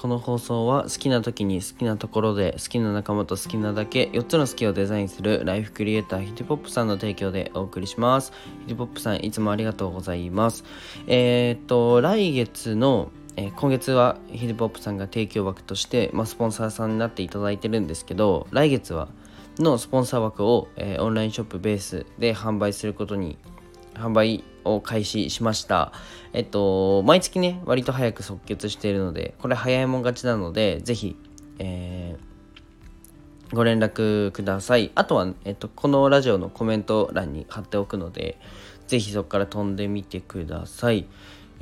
この放送は好きな時に好きなところで好きな仲間と好きなだけ4つの好きをデザインするライフクリエイターヒデポップさんの提供でお送りします。ヒデポップさんいつもありがとうございます。えー、っと来月のえ、今月はヒデポップさんが提供枠として、まあ、スポンサーさんになっていただいてるんですけど来月はのスポンサー枠を、えー、オンラインショップベースで販売することに販売を開始しました。えっと、毎月ね、割と早く即決しているので、これ早いもん勝ちなので、ぜひ、えー、ご連絡ください。あとは、えっと、このラジオのコメント欄に貼っておくので、ぜひそこから飛んでみてください。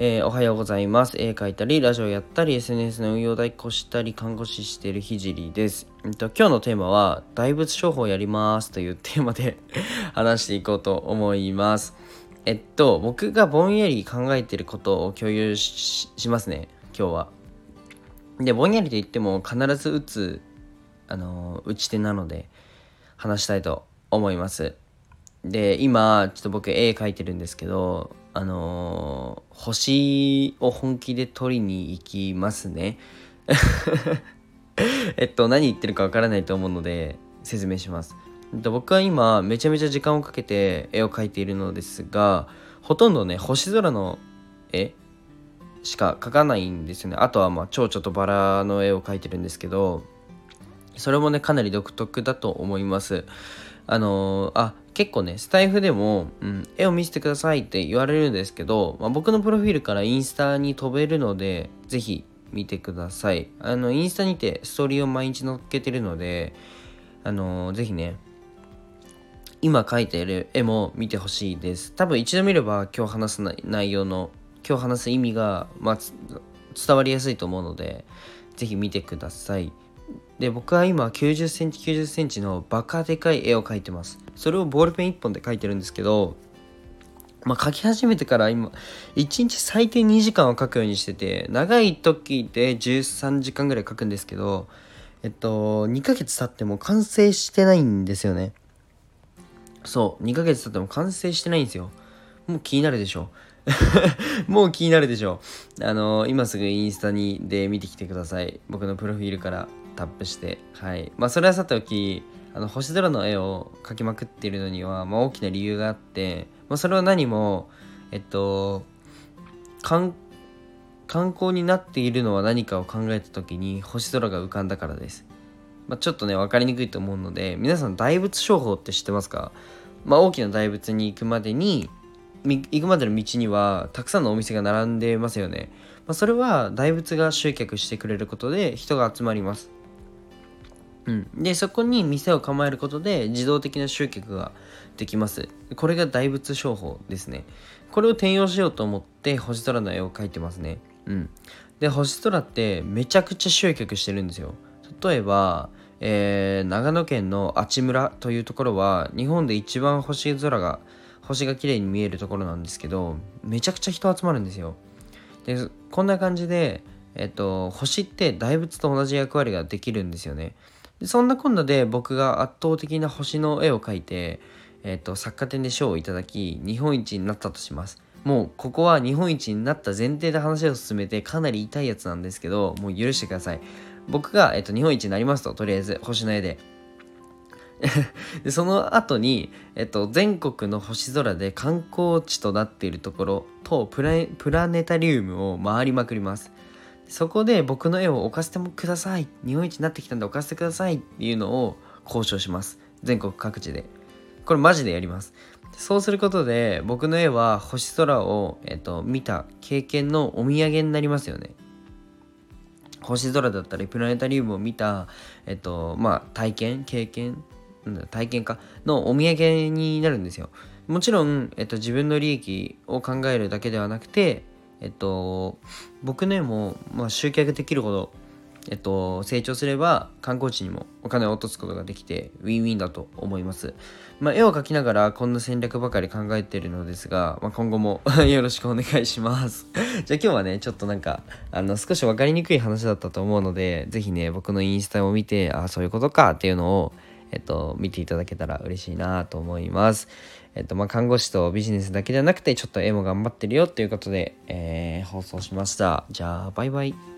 えー、おはようございます。絵描いたり、ラジオやったり、SNS の運用代行したり、看護師しているひじりです。えっと、今日のテーマは、大仏商法やりますというテーマで 話していこうと思います。えっと、僕がぼんやり考えてることを共有しますね、今日は。で、ぼんやりと言っても必ず打つ、あの、打ち手なので、話したいと思います。で、今、ちょっと僕絵描いてるんですけど、あの星を本気で取りに行きますね。えっと、何言ってるかわからないと思うので、説明します。僕は今めちゃめちゃ時間をかけて絵を描いているのですがほとんどね星空の絵しか描かないんですよね。あとはまあ蝶々とバラの絵を描いてるんですけどそれもねかなり独特だと思います。あのー、あ結構ねスタイフでも、うん、絵を見せてくださいって言われるんですけど、まあ、僕のプロフィールからインスタに飛べるので是非見てください。あのインスタにてストーリーを毎日載っけてるのであのー、ぜひね今描いている絵も見てほしいです。多分一度見れば今日話す内容の今日話す意味が、まあ、伝わりやすいと思うので是非見てください。で僕は今90センチ90センチのバカでかい絵を描いてます。それをボールペン1本で描いてるんですけどまあ、描き始めてから今1日最低2時間は描くようにしてて長い時で13時間ぐらい描くんですけどえっと2ヶ月経っても完成してないんですよねそう2ヶ月経っても完成してないんですよ。もう気になるでしょ。もう気になるでしょ。あの今すぐインスタにで見てきてください。僕のプロフィールからタップして。はい。まあそれはさておきあの星空の絵を描きまくっているのには、まあ、大きな理由があって、まあ、それは何もえっと観光になっているのは何かを考えた時に星空が浮かんだからです。まあ、ちょっとね分かりにくいと思うので皆さん大仏商法って知ってますか、まあ、大きな大仏に行くまでに行くまでの道にはたくさんのお店が並んでますよね、まあ、それは大仏が集客してくれることで人が集まります。うん、でそこに店を構えることで自動的な集客ができます。これが大仏商法ですね。これを転用しようと思って星空の絵を描いてますね。うん。で星空ってめちゃくちゃ集客してるんですよ。例えばえー、長野県の阿智村というところは日本で一番星空が星が綺麗に見えるところなんですけどめちゃくちゃ人集まるんですよ。でこんな感じで、えっと、星って大仏と同じ役割ができるんですよね。でそんなこんなで僕が圧倒的な星の絵を描いて、えっと、作家展で賞をいただき日本一になったとします。もうここは日本一になった前提で話を進めてかなり痛いやつなんですけどもう許してください。僕が、えっと、日本一になりますと、とりあえず、星の絵で。でその後に、えっと、全国の星空で観光地となっているところとプラネタリウムを回りまくります。そこで僕の絵を置かせてもください。日本一になってきたんで置かせてくださいっていうのを交渉します。全国各地で。これマジでやります。そうすることで僕の絵は星空を、えっと、見た経験のお土産になりますよね。星空だったりプラネタリウムを見た、えっとまあ、体験経験体験かのお土産になるんですよもちろん、えっと、自分の利益を考えるだけではなくてえっと僕ねもう、まあ、集客できるほどえっと、成長すれば観光地にもお金を落とすことができてウィンウィンだと思います。まあ、絵を描きながらこんな戦略ばかり考えてるのですが、まあ、今後も よろしくお願いします。じゃあ今日はね、ちょっとなんか、あの、少し分かりにくい話だったと思うので、是非ね、僕のインスタを見て、ああ、そういうことかっていうのを、えっと、見ていただけたら嬉しいなと思います。えっと、まあ、看護師とビジネスだけではなくて、ちょっと絵も頑張ってるよっていうことで、えー、放送しました。じゃあ、バイバイ。